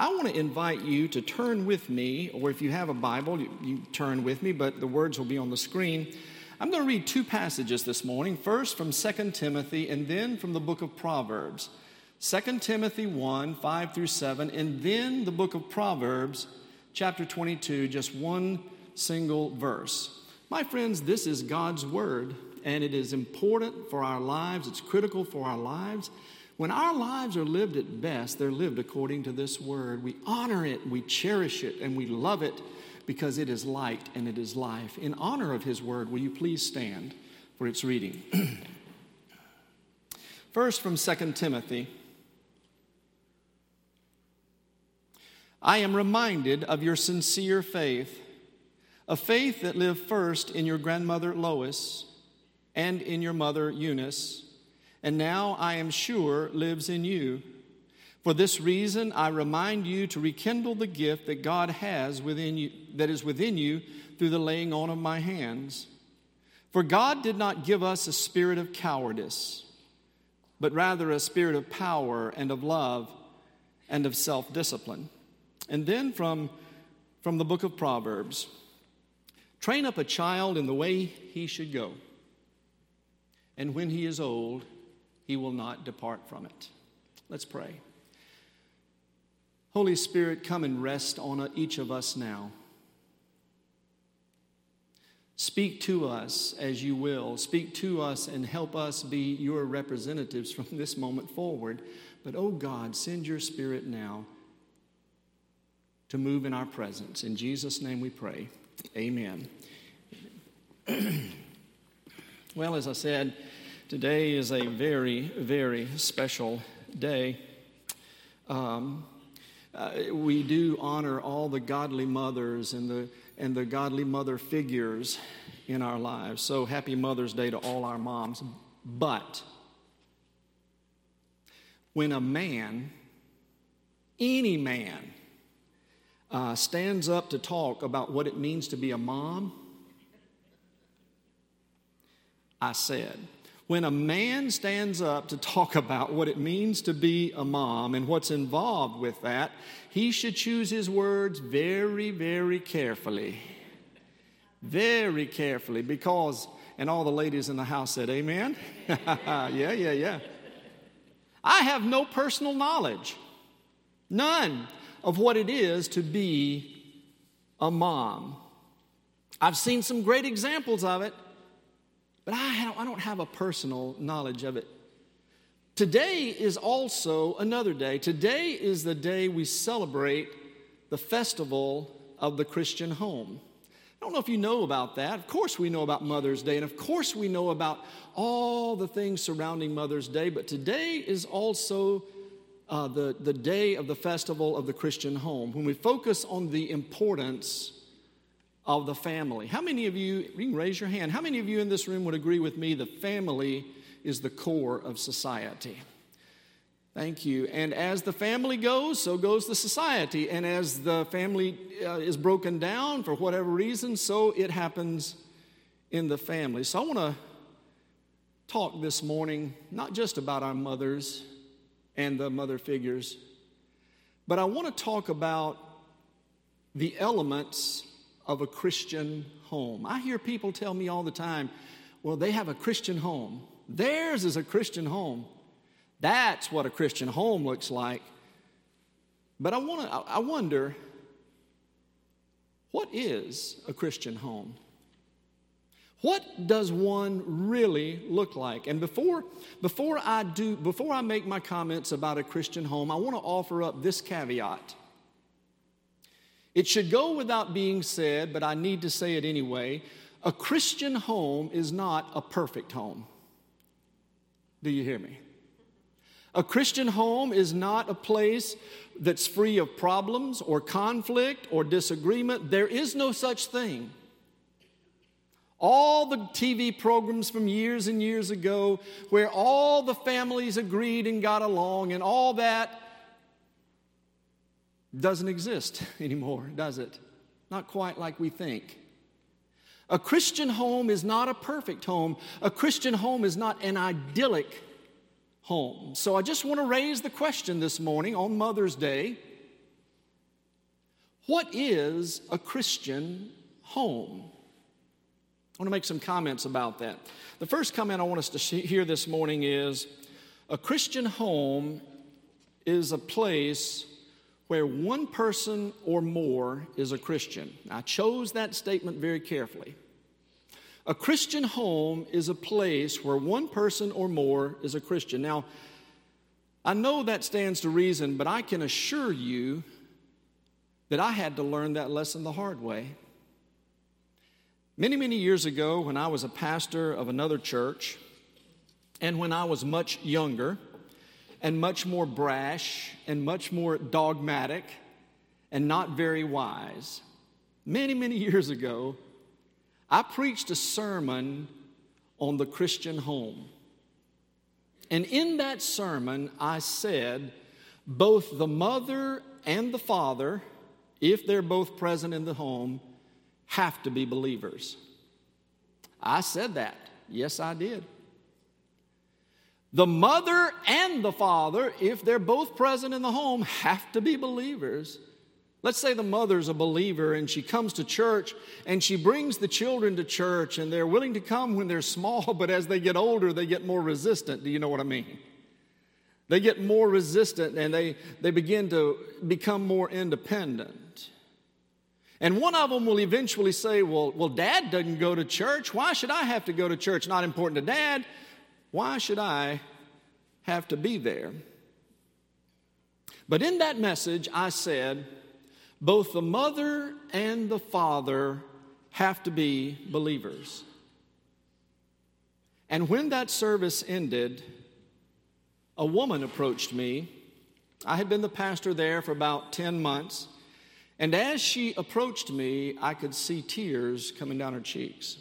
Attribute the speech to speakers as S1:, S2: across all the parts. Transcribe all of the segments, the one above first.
S1: I want to invite you to turn with me, or if you have a Bible, you, you turn with me, but the words will be on the screen. I'm going to read two passages this morning first from 2 Timothy, and then from the book of Proverbs. 2 Timothy 1 5 through 7, and then the book of Proverbs, chapter 22, just one single verse. My friends, this is God's word, and it is important for our lives, it's critical for our lives. When our lives are lived at best, they're lived according to this word. We honor it, we cherish it, and we love it because it is light and it is life. In honor of his word, will you please stand for its reading? First, from 2 Timothy. I am reminded of your sincere faith, a faith that lived first in your grandmother Lois and in your mother Eunice and now I am sure lives in you. For this reason, I remind you to rekindle the gift that God has within you, that is within you through the laying on of my hands. For God did not give us a spirit of cowardice, but rather a spirit of power and of love and of self discipline. And then from, from the book of Proverbs train up a child in the way he should go, and when he is old, he will not depart from it. Let's pray. Holy Spirit, come and rest on each of us now. Speak to us as you will. Speak to us and help us be your representatives from this moment forward. But, oh God, send your Spirit now to move in our presence. In Jesus' name we pray. Amen. well, as I said, Today is a very, very special day. Um, uh, we do honor all the godly mothers and the, and the godly mother figures in our lives. So happy Mother's Day to all our moms. But when a man, any man, uh, stands up to talk about what it means to be a mom, I said, when a man stands up to talk about what it means to be a mom and what's involved with that, he should choose his words very, very carefully. Very carefully, because, and all the ladies in the house said, Amen? yeah, yeah, yeah. I have no personal knowledge, none of what it is to be a mom. I've seen some great examples of it. But I don't, I don't have a personal knowledge of it. Today is also another day. Today is the day we celebrate the festival of the Christian home. I don't know if you know about that. Of course, we know about Mother's Day, and of course, we know about all the things surrounding Mother's Day, but today is also uh, the, the day of the festival of the Christian home when we focus on the importance of the family. How many of you, you can raise your hand, how many of you in this room would agree with me the family is the core of society? Thank you. And as the family goes, so goes the society. And as the family uh, is broken down for whatever reason, so it happens in the family. So I want to talk this morning not just about our mothers and the mother figures, but I want to talk about the elements of a Christian home. I hear people tell me all the time, well, they have a Christian home. Theirs is a Christian home. That's what a Christian home looks like. But I, wanna, I wonder, what is a Christian home? What does one really look like? And before, before I do, before I make my comments about a Christian home, I want to offer up this caveat. It should go without being said, but I need to say it anyway. A Christian home is not a perfect home. Do you hear me? A Christian home is not a place that's free of problems or conflict or disagreement. There is no such thing. All the TV programs from years and years ago, where all the families agreed and got along and all that, doesn't exist anymore, does it? Not quite like we think. A Christian home is not a perfect home. A Christian home is not an idyllic home. So I just want to raise the question this morning on Mother's Day What is a Christian home? I want to make some comments about that. The first comment I want us to hear this morning is a Christian home is a place where one person or more is a Christian. I chose that statement very carefully. A Christian home is a place where one person or more is a Christian. Now, I know that stands to reason, but I can assure you that I had to learn that lesson the hard way. Many, many years ago, when I was a pastor of another church, and when I was much younger, and much more brash, and much more dogmatic, and not very wise, many, many years ago, I preached a sermon on the Christian home. And in that sermon, I said, both the mother and the father if they're both present in the home, have to be believers. I said that. Yes, I did. The mother and the father, if they're both present in the home, have to be believers. Let's say the mother's a believer and she comes to church and she brings the children to church and they're willing to come when they're small, but as they get older, they get more resistant. Do you know what I mean? They get more resistant and they, they begin to become more independent. And one of them will eventually say, well, well, dad doesn't go to church. Why should I have to go to church? Not important to dad. Why should I have to be there? But in that message, I said, both the mother and the father have to be believers. And when that service ended, a woman approached me. I had been the pastor there for about 10 months. And as she approached me, I could see tears coming down her cheeks.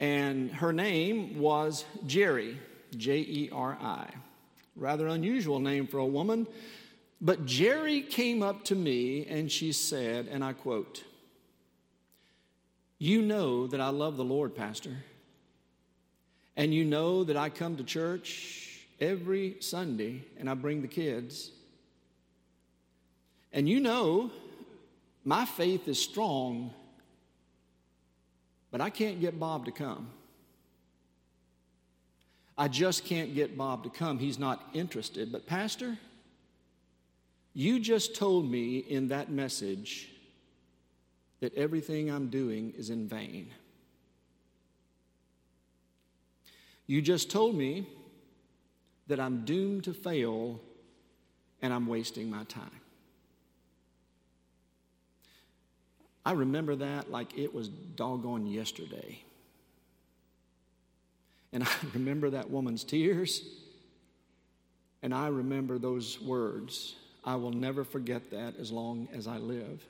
S1: And her name was Jeri, J E R I. Rather unusual name for a woman. But Jeri came up to me and she said, and I quote, You know that I love the Lord, Pastor. And you know that I come to church every Sunday and I bring the kids. And you know my faith is strong, but I can't get Bob to come. I just can't get Bob to come. He's not interested. But, Pastor, you just told me in that message that everything I'm doing is in vain. You just told me that I'm doomed to fail and I'm wasting my time. I remember that like it was doggone yesterday. And I remember that woman's tears. And I remember those words. I will never forget that as long as I live.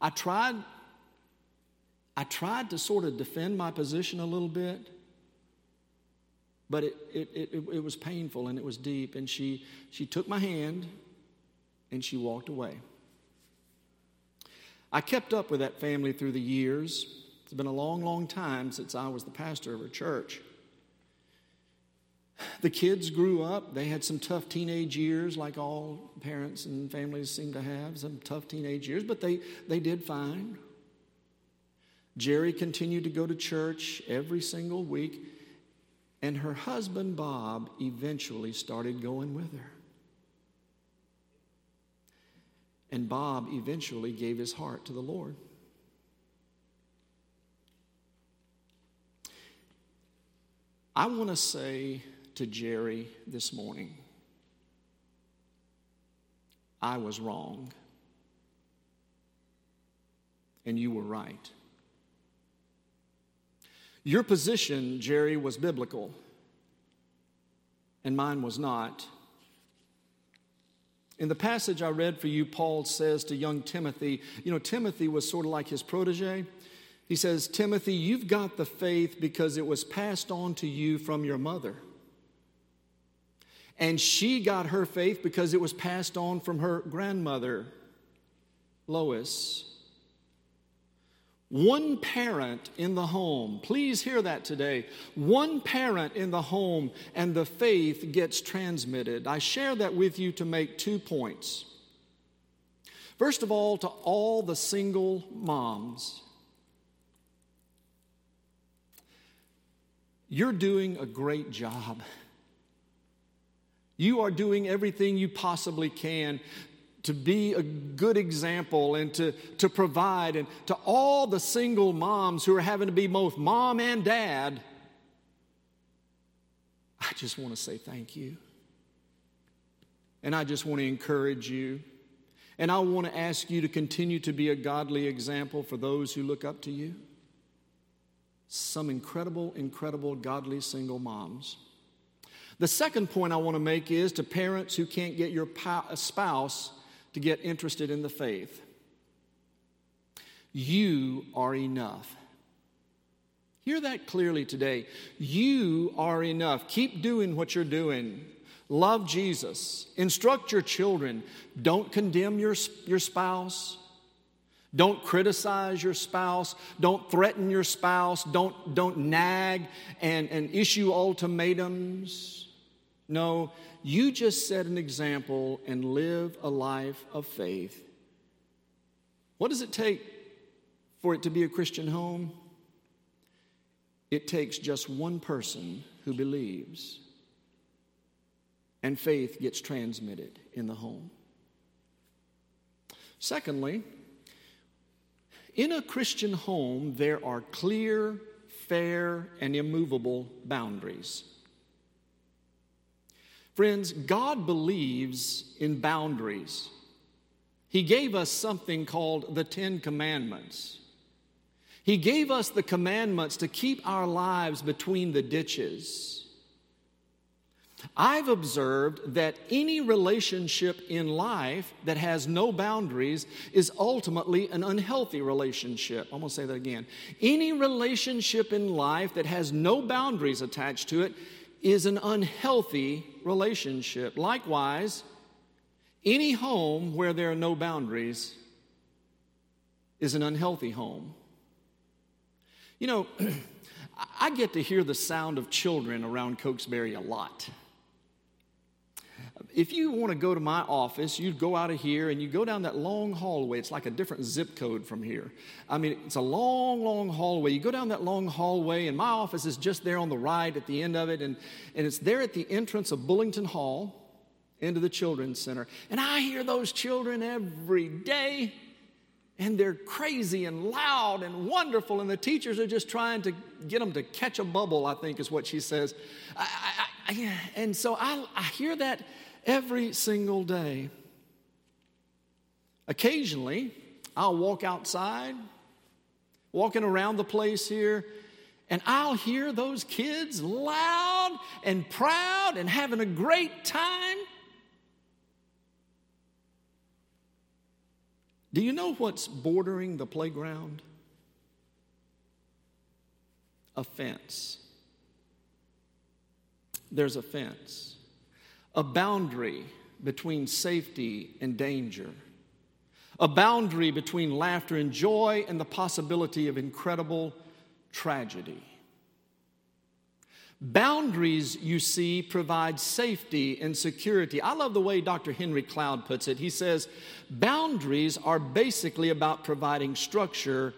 S1: I tried I tried to sort of defend my position a little bit. But it, it, it, it was painful and it was deep. And she, she took my hand and she walked away. I kept up with that family through the years. It's been a long, long time since I was the pastor of a church. The kids grew up. They had some tough teenage years, like all parents and families seem to have, some tough teenage years, but they, they did fine. Jeri continued to go to church every single week. And her husband, Bob, eventually started going with her. And Bob eventually gave his heart to the Lord. I want to say to Jeri this morning I was wrong, and you were right. Your position, Jeri, was biblical, and mine was not. In the passage I read for you, Paul says to young Timothy, you know, Timothy was sort of like his protege. He says, Timothy, you've got the faith because it was passed on to you from your mother. And she got her faith because it was passed on from her grandmother, Lois. One parent in the home, please hear that today. One parent in the home, and the faith gets transmitted. I share that with you to make two points. First of all, to all the single moms, you're doing a great job. You are doing everything you possibly can to be a good example and to, to provide. And to all the single moms who are having to be both mom and dad, I just want to say thank you. And I just want to encourage you. And I want to ask you to continue to be a godly example for those who look up to you. Some incredible, incredible, godly single moms. The second point I want to make is to parents who can't get your spouse to get interested in the faith. You are enough. Hear that clearly today. You are enough. Keep doing what you're doing. Love Jesus. Instruct your children. Don't condemn your, your spouse. Don't criticize your spouse. Don't threaten your spouse. Don't, don't nag and, and issue ultimatums. No, you just set an example and live a life of faith. What does it take for it to be a Christian home? It takes just one person who believes, and faith gets transmitted in the home. Secondly, in a Christian home, there are clear, fair, and immovable boundaries. Friends, God believes in boundaries. He gave us something called the Ten Commandments. He gave us the commandments to keep our lives between the ditches. I've observed that any relationship in life that has no boundaries is ultimately an unhealthy relationship. I'm to say that again. Any relationship in life that has no boundaries attached to it is an unhealthy relationship. Likewise, any home where there are no boundaries is an unhealthy home. You know, I get to hear the sound of children around Cokesbury a lot. If you want to go to my office, you go out of here and you go down that long hallway. It's like a different zip code from here. I mean, it's a long, long hallway. You go down that long hallway, and my office is just there on the right at the end of it, and, and it's there at the entrance of Bullington Hall into the Children's Center. And I hear those children every day and they're crazy and loud and wonderful, and the teachers are just trying to get them to catch a bubble, I think is what she says. I, I, I, and so I, I hear that every single day. Occasionally, I'll walk outside, walking around the place here, and I'll hear those kids loud and proud and having a great time. Do you know what's bordering the playground? A fence. There's a fence, a boundary between safety and danger, a boundary between laughter and joy and the possibility of incredible tragedy. Boundaries, you see, provide safety and security. I love the way Dr. Henry Cloud puts it. He says, Boundaries are basically about providing structure,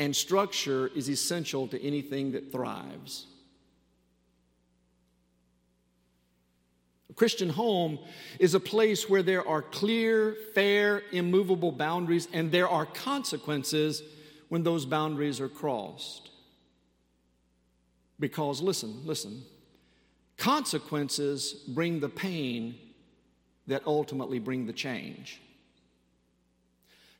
S1: and structure is essential to anything that thrives. A Christian home is a place where there are clear, fair, immovable boundaries, and there are consequences when those boundaries are crossed. Because, listen, listen, consequences bring the pain that ultimately bring the change.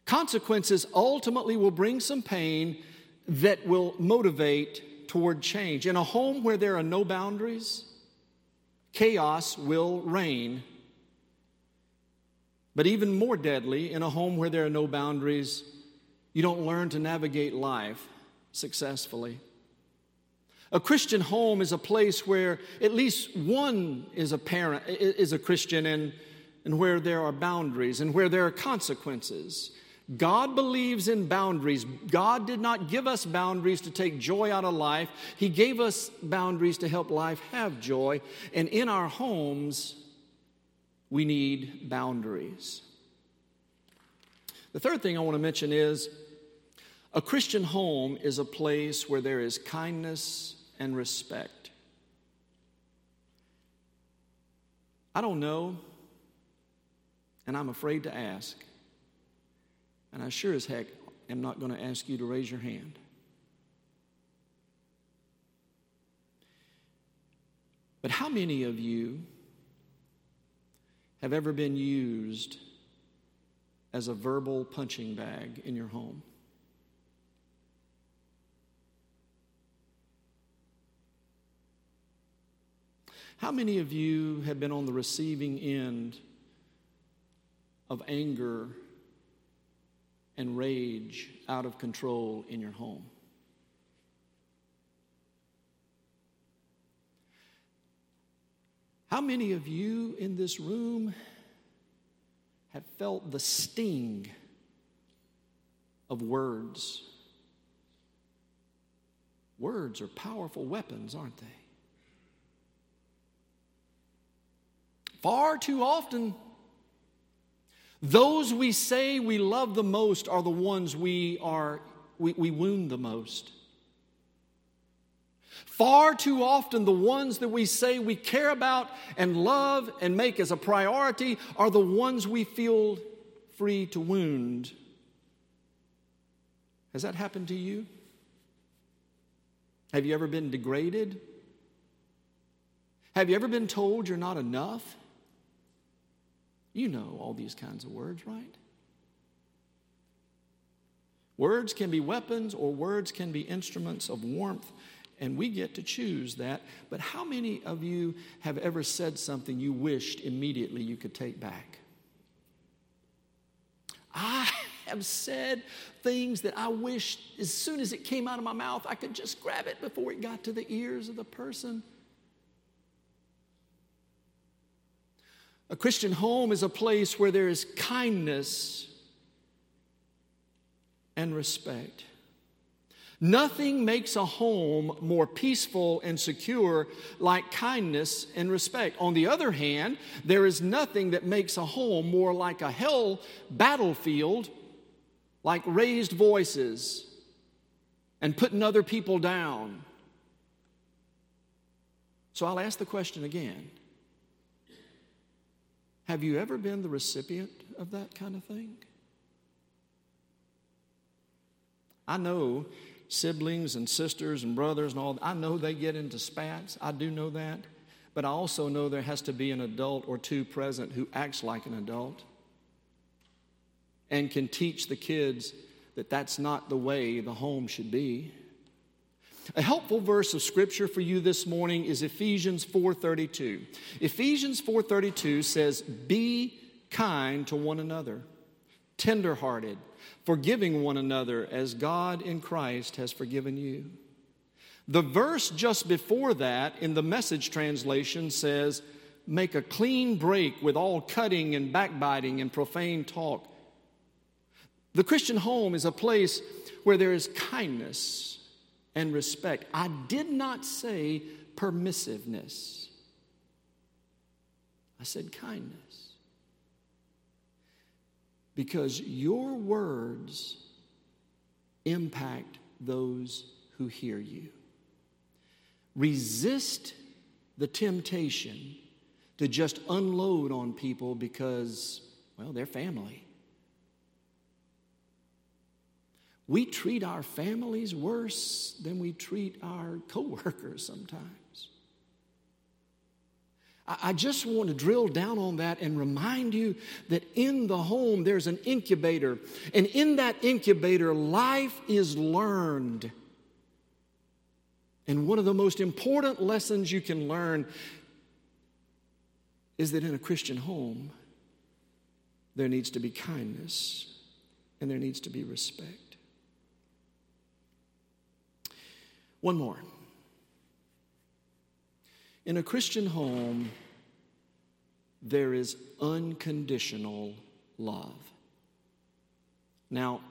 S1: Consequences ultimately will bring some pain that will motivate toward change. In a home where there are no boundaries, chaos will reign. But even more deadly, in a home where there are no boundaries, you don't learn to navigate life successfully. A Christian home is a place where at least one is a parent, is a Christian, and, and where there are boundaries and where there are consequences. God believes in boundaries. God did not give us boundaries to take joy out of life. He gave us boundaries to help life have joy. And in our homes, we need boundaries. The third thing I want to mention is a Christian home is a place where there is kindness and respect. I don't know, and I'm afraid to ask, and I sure as heck am not going to ask you to raise your hand. But how many of you have ever been used as a verbal punching bag in your home? How many of you have been on the receiving end of anger and rage out of control in your home? How many of you in this room have felt the sting of words? Words are powerful weapons, aren't they? Far too often, those we say we love the most are the ones we, are, we, we wound the most. Far too often, the ones that we say we care about and love and make as a priority are the ones we feel free to wound. Has that happened to you? Have you ever been degraded? Have you ever been told you're not enough? You know all these kinds of words, right? Words can be weapons or words can be instruments of warmth and we get to choose that. But how many of you have ever said something you wished immediately you could take back? I have said things that I wish as soon as it came out of my mouth, I could just grab it before it got to the ears of the person. A Christian home is a place where there is kindness and respect. Nothing makes a home more peaceful and secure like kindness and respect. On the other hand, there is nothing that makes a home more like a hell battlefield, like raised voices and putting other people down. So I'll ask the question again Have you ever been the recipient of that kind of thing? I know siblings and sisters and brothers and all, I know they get into spats. I do know that. But I also know there has to be an adult or two present who acts like an adult and can teach the kids that that's not the way the home should be. A helpful verse of scripture for you this morning is Ephesians 4:32. Ephesians 4:32 says, "Be kind to one another, tenderhearted, forgiving one another as God in Christ has forgiven you. The verse just before that in the message translation says, Make a clean break with all cutting and backbiting and profane talk. The Christian home is a place where there is kindness and respect. I did not say permissiveness, I said kindness because your words impact those who hear you. Resist the temptation to just unload on people because, well, they're family. We treat our families worse than we treat our coworkers sometimes. I just want to drill down on that and remind you that in the home there's an incubator. And in that incubator, life is learned. And one of the most important lessons you can learn is that in a Christian home, there needs to be kindness and there needs to be respect. One more. In a Christian home, there is unconditional love. Now,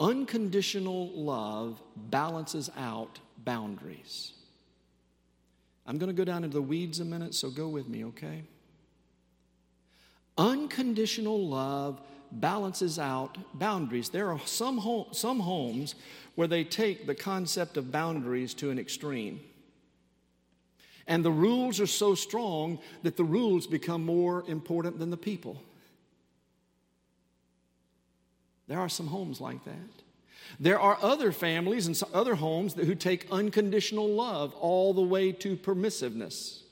S1: unconditional love balances out boundaries. I'm going to go down into the weeds a minute, so go with me, okay? Unconditional love balances out boundaries. There are some, some homes where they take the concept of boundaries to an extreme. And the rules are so strong that the rules become more important than the people. There are some homes like that. There are other families and other homes that, who take unconditional love all the way to permissiveness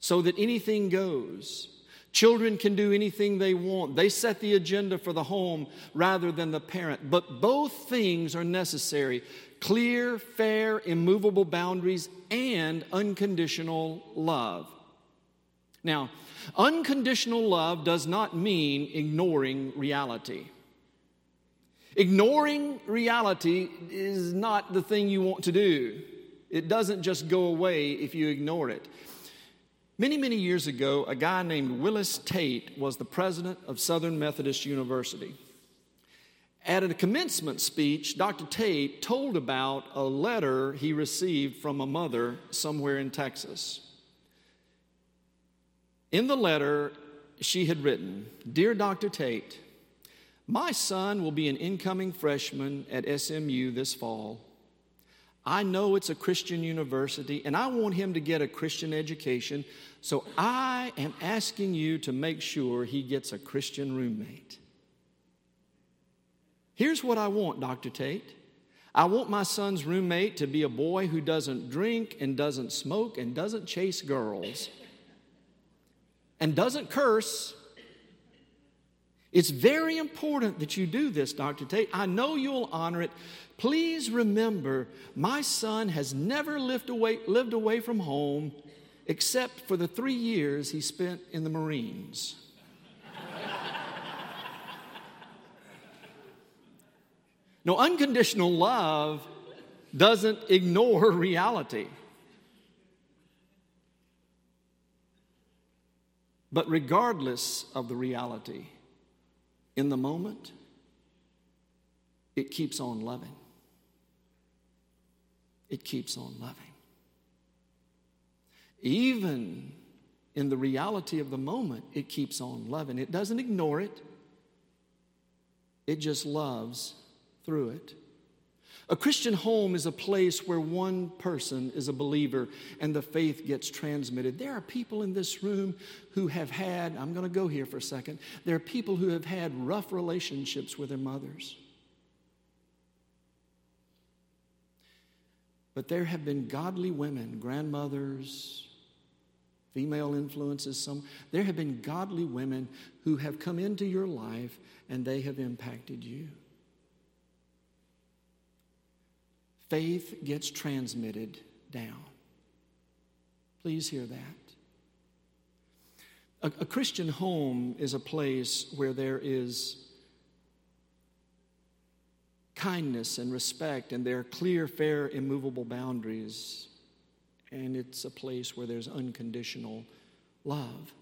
S1: so that anything goes. Children can do anything they want. They set the agenda for the home rather than the parent. But both things are necessary clear, fair, immovable boundaries, and unconditional love. Now, unconditional love does not mean ignoring reality. Ignoring reality is not the thing you want to do. It doesn't just go away if you ignore it. Many, many years ago, a guy named Willis Tate was the president of Southern Methodist University. At a commencement speech, Dr. Tate told about a letter he received from a mother somewhere in Texas. In the letter, she had written Dear Dr. Tate, my son will be an incoming freshman at SMU this fall. I know it's a Christian university and I want him to get a Christian education, so I am asking you to make sure he gets a Christian roommate. Here's what I want, Dr. Tate. I want my son's roommate to be a boy who doesn't drink and doesn't smoke and doesn't chase girls and doesn't curse. It's very important that you do this, Dr. Tate. I know you'll honor it Please remember, my son has never lived away, lived away from home except for the three years he spent in the Marines. no, unconditional love doesn't ignore reality. But regardless of the reality, in the moment, it keeps on loving it keeps on loving. Even in the reality of the moment, it keeps on loving. It doesn't ignore it, it just loves through it. A Christian home is a place where one person is a believer and the faith gets transmitted. There are people in this room who have had, I'm going to go here for a second, there are people who have had rough relationships with their mothers. But there have been godly women, grandmothers, female influences, some, there have been godly women who have come into your life and they have impacted you. Faith gets transmitted down. Please hear that. A, a Christian home is a place where there is kindness and respect, and there are clear, fair, immovable boundaries. And it's a place where there's unconditional love.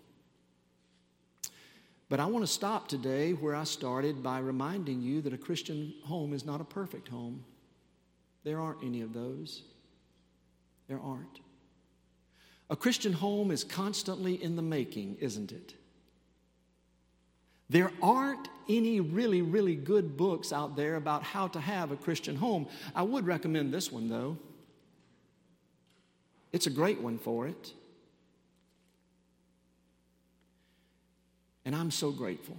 S1: But I want to stop today where I started by reminding you that a Christian home is not a perfect home. There aren't any of those. There aren't. A Christian home is constantly in the making, isn't it? There aren't any really, really good books out there about how to have a Christian home. I would recommend this one, though. It's a great one for it. And I'm so grateful.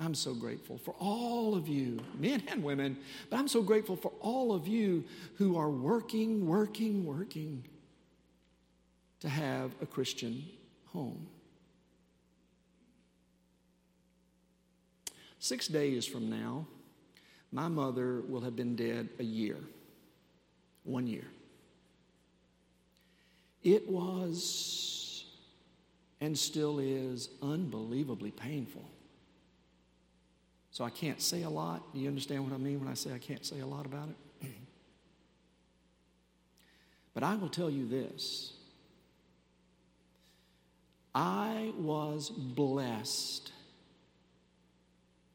S1: I'm so grateful for all of you, men and women, but I'm so grateful for all of you who are working, working, working to have a Christian home. Six days from now, my mother will have been dead a year. One year. It was and still is unbelievably painful. So I can't say a lot. Do you understand what I mean when I say I can't say a lot about it? but I will tell you this I was blessed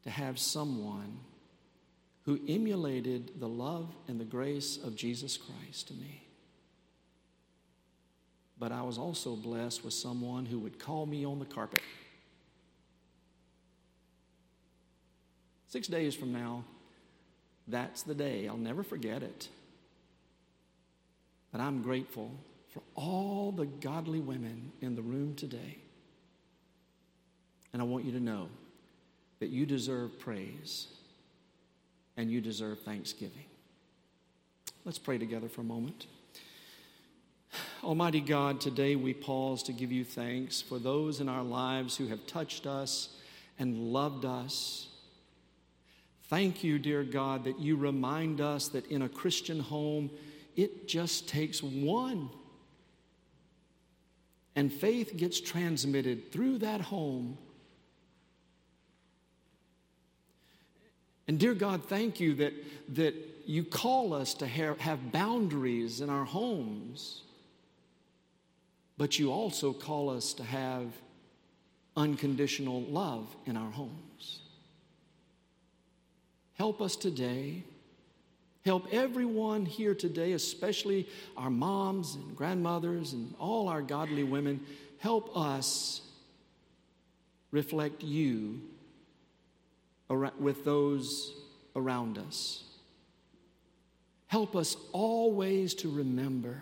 S1: to have someone who emulated the love and the grace of Jesus Christ to me. But I was also blessed with someone who would call me on the carpet Six days from now, that's the day. I'll never forget it. But I'm grateful for all the godly women in the room today. And I want you to know that you deserve praise and you deserve thanksgiving. Let's pray together for a moment. Almighty God, today we pause to give you thanks for those in our lives who have touched us and loved us. Thank you, dear God, that you remind us that in a Christian home, it just takes one. And faith gets transmitted through that home. And dear God, thank you that, that you call us to have boundaries in our homes, but you also call us to have unconditional love in our homes. Help us today. Help everyone here today, especially our moms and grandmothers and all our godly women. Help us reflect you with those around us. Help us always to remember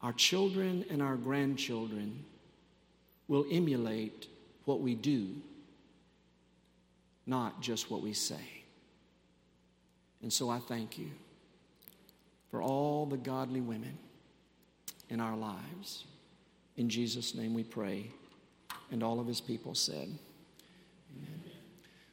S1: our children and our grandchildren will emulate what we do, not just what we say. And so I thank you for all the godly women in our lives. In Jesus' name we pray. And all of his people said,